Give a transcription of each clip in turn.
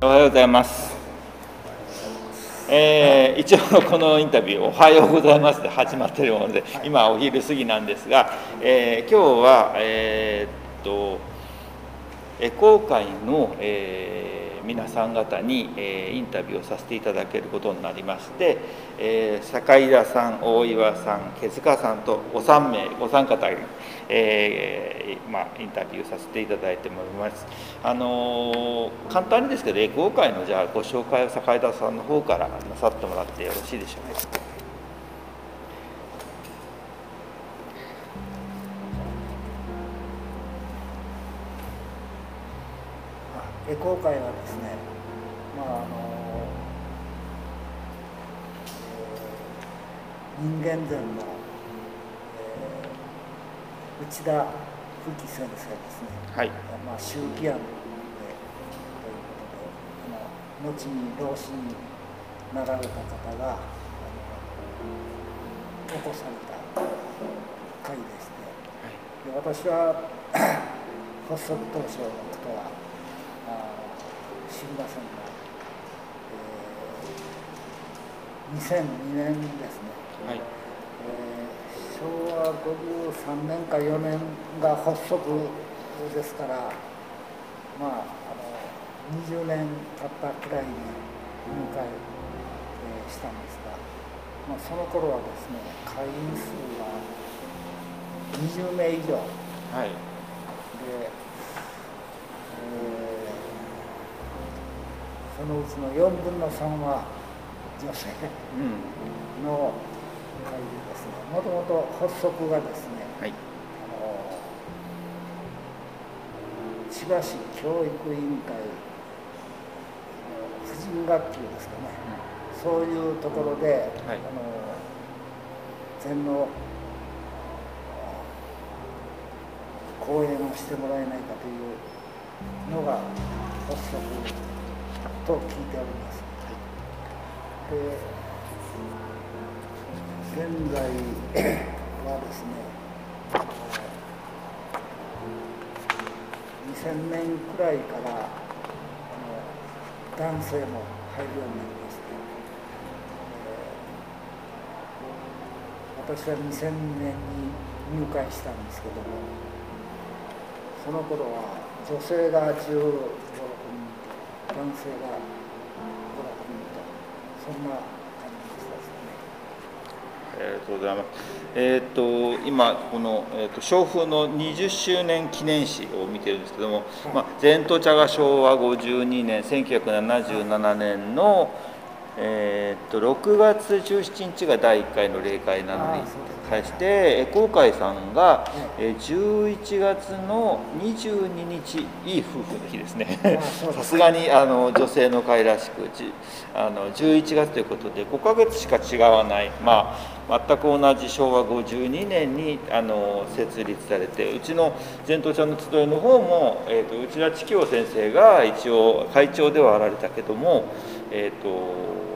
おはようございます。えー一応このインタビュー「おはようございます」で始まってるもので今お昼過ぎなんですが、えー今日はえーっとエコー会の、えー皆さん方に、えーインタビューをさせていただけることになりまして、えー坂井田さん大岩さん毛塚さんとお3名お三方に、えーまあ、インタビューさせていただいております。あの簡単にですけどエコー会のじゃあご紹介を坂井田さんの方からなさってもらってよろしいでしょうか。エコー会はですね、まああのえー人間禅の、えー内田富貴先生ですね、はい。まあ、周期案でということで後に老子になられた方が起こされた会でして。で私は 発足当初知りませんが、えー2002年ですね、はい。えー昭和53年か4年が発足ですからまああの20年経ったくらいに入会、えーしたんですが、まあ、その頃はですね会員数が20名以上。はい。で、えーそのうちの4分の3は女性うん。の会でですね。もともと発足がですねはい。あの千葉市教育委員会の婦人学級ですかね。そういうところで、はい。あの禅のあ講演をしてもらえないかというのが発足と聞いております。で現在はですね2000年くらいから男性も入るようになりまして、私は2000年に入会したんですけどもその頃は女性が15、6人と男性が5、6人とそんな感じでしたですね。ありがとうございます。えーっと今この、えーっと昭風の20周年記念誌を見てるんですけども、まあ、禅と茶が昭和52年1977年の、えーっと6月17日が第1回の例会なのに対してエコー会さんが、ええー11月の22日いい夫婦の日ですね。さすがにあの女性の会らしくじあの11月ということで5ヶ月しか違わない、まあ、全く同じ昭和52年にあの設立されてうちの全東茶の集いの方も、えー、と内田知京先生が一応会長ではあられたけども、えー、と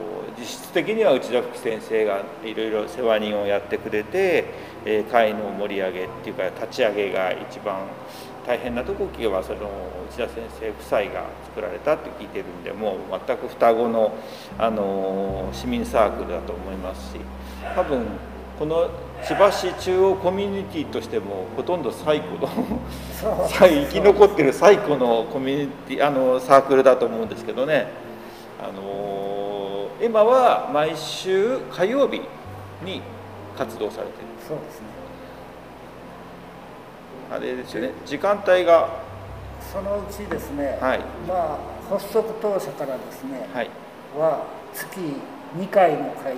実質的には内田福先生がいろいろ世話人をやってくれて、えー会の盛り上げっていうか立ち上げが一番大変な時はその内田先生夫妻が作られたって聞いてるんでもう全く双子の、あのー市民サークルだと思いますし多分この千葉市中央コミュニティとしてもほとんど最古の生き残ってる最古のコミュニティあのサークルだと思うんですけどね、あのー今は毎週火曜日に活動されてる。そうですね。あれですよね。時間帯が。そのうちですね、はい。まあ発足当初からですね、はい。は月2回の会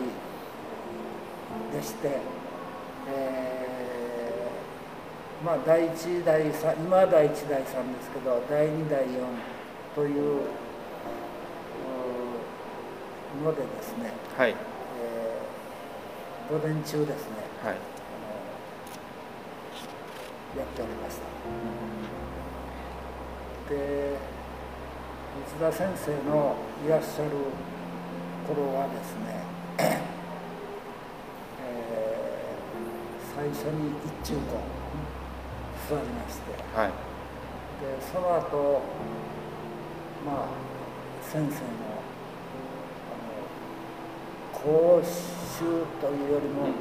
でして、えーまあ第1第3今は第1第3ですけど第2第4というのでですね、はい。えー午前中ですねはい。やっておりました。で内田先生のいらっしゃる頃はですね、えー最初に一中と座りましてはい。でその後まあ先生のあの講習というよりも、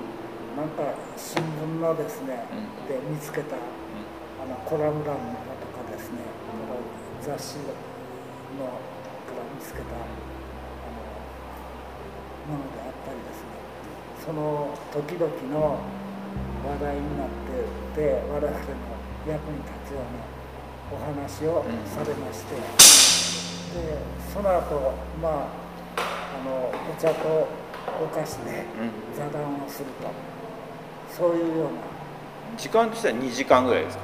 なんか新聞のですね、で見つけたあのコラム欄だとかですね雑誌のから見つけたあのものであったりですね。その時々の話題になってて我々の役に立つようなお話をされまして、でその後まああのお茶とお菓子で座談をすると、そういうような。時間としては2時間ぐらいですか？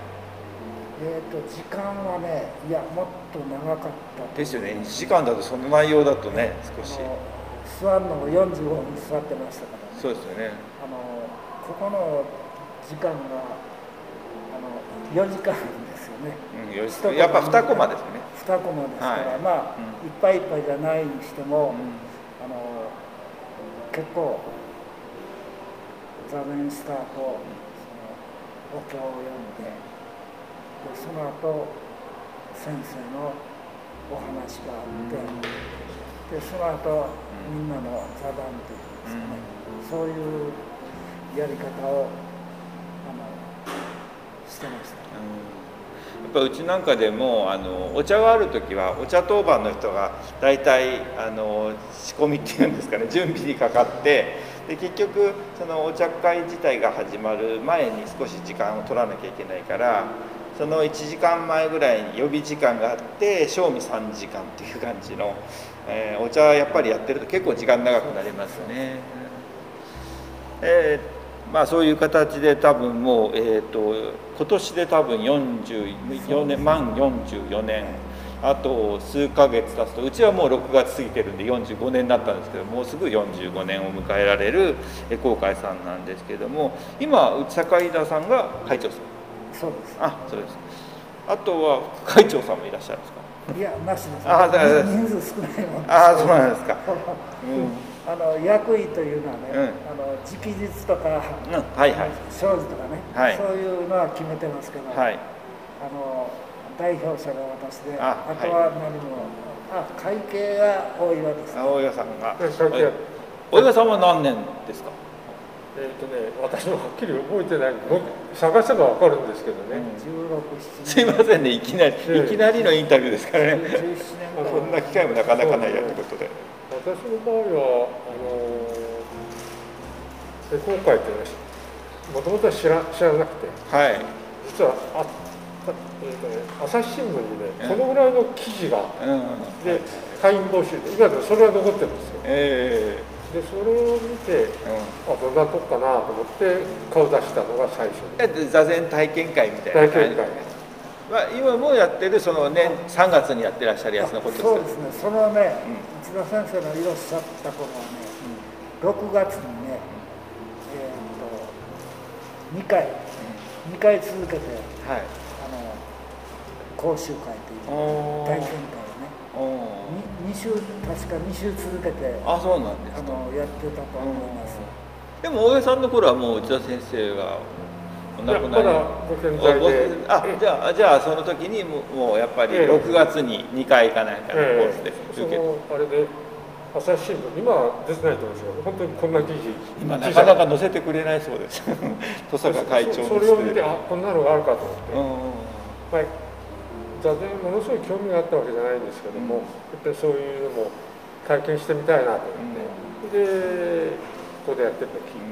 えーと、時間はねいやもっと長かったですよね。2時間だとその内容だとね少し。座るのも45分座ってましたからね。そうですよね。あのここの時間があの4時間ですよね、うん、やっぱ2コマですね。2コマですから、はい、まあ、うん、いっぱいいっぱいじゃないにしても、うん、あの結構座面した後そのお経を読んででその後先生のお話があってでその後みんなの座談というんですかね、そういうやり方をしてました、やっぱうちなんかでもあのお茶がある時はお茶当番の人が大体あの仕込みっていうんですかね 準備にかかってで結局そのお茶会自体が始まる前に少し時間を取らなきゃいけないからその1時間前ぐらいに予備時間があって賞味3時間っていう感じの、えー、お茶やっぱりやってると結構時間長くなりますね。えーまあ、そういう形で多分もう、えーと、今年で多分44年満44年。あと数ヶ月経つとうちはもう6月過ぎてるんで45年になったんですけどもうすぐ45年を迎えられる航海さんなんですけども今内坂井田さんが会長さん。そうです。あそうです。あとは会長さんもいらっしゃるんですか？いやなしです。あ人数少ないもんあそうなんですか、うんあの役員というのはね、うん、あの直日とか、うん。はいはい、生字とかね、はい、そういうのは決めてますけど、はい、あの代表者が私でああとは何も、あ会計が大岩です、ね、大岩さんが。大岩さんは何年ですか？えっ、とね、私もはっきり覚えてない探せばわかるんですけどね、うん、すいませんねいきなり、いきなりのインタビューですからね。そんな機会もなかなかないやということで。私の場合はあのレコー会っていうのはもともとは知ら知らなくて、はい、実はあえーとね、朝日新聞にね、このぐらいの記事が、うん、で会員募集で今でもそれは残ってるんですよ、えー、でそれを見て、うん、あどんなとこかなと思って顔出したのが最初。座禅体験会みたいな体験会まあ、今もやってるそのね3月にやってらっしゃるやつのことですそうですね。そのね、うん、内田先生のいらっしゃった頃はね、うん、6月にね、えー、と2回、うん、2回続けて、はい、あの講習会という体験会をね 2, 2週確か2週続けてあそうなんですあのやってたと思います、でも大江さんの頃はもう内田先生がお亡くなりご健在で。あじゃあじゃあその時にももうやっぱり6月に2回行かないかのコースで受けて、あれで朝日新聞今は出てないと思うんですけど本当にこんな記事今なかなか載せてくれないそうです。登坂会長それを見てあこんなのがあるかと思って、うんまあ、座禅ものすごい興味があったわけじゃないんですけども、うん、やっぱりそういうのも体験してみたいなと思って、うん、でここでやってるの聞いて。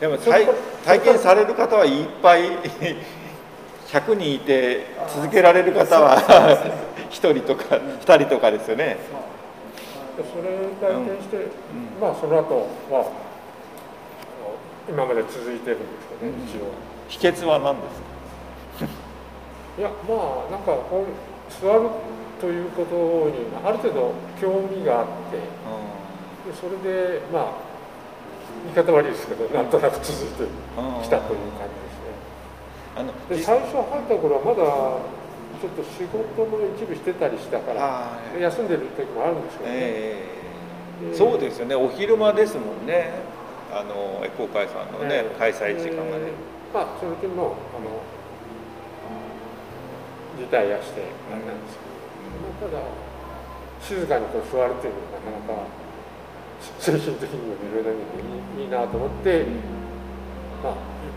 でも体体験される方はいっぱい100人いて続けられる方は1人とか2人とかですよね。それ体験して、うん、まあその後は今まで続いてるんですけどね、一応。秘訣は何ですか？いやまあなんかこう座るということにある程度興味があって、うん、でそれでまあ言い方悪いですけどなんとなく続いてきたという感じですね。あので最初入った頃はまだちょっと仕事の一部してたりしたから休んでる時もあるんですけどね、えー、そうですよね。お昼間ですもんね。あのエコー会さんのね、えー、開催時間がね、まあその時もあのリタイアしてあれなんですけど、うん、ただ静かにこう座るっていうのがなかなか精神的にもいろいろな意味でいいなと思って、まあ、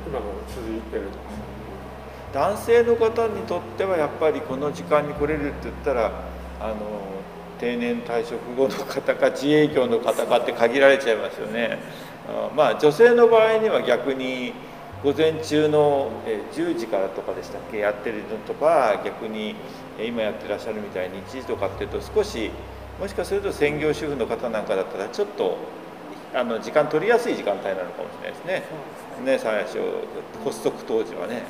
今も続いてるんです男性の方にとってはやっぱりこの時間に来れるって言ったらあの定年退職後の方か自営業の方かって限られちゃいますよね。まあ女性の場合には逆に午前中の10時からとかでしたっけやってるのとか逆に今やってらっしゃるみたいに1時とかっていうと少しもしかすると専業主婦の方なんかだったらちょっとあの時間取りやすい時間帯なのかもしれないですね。ね最初発足当時はね。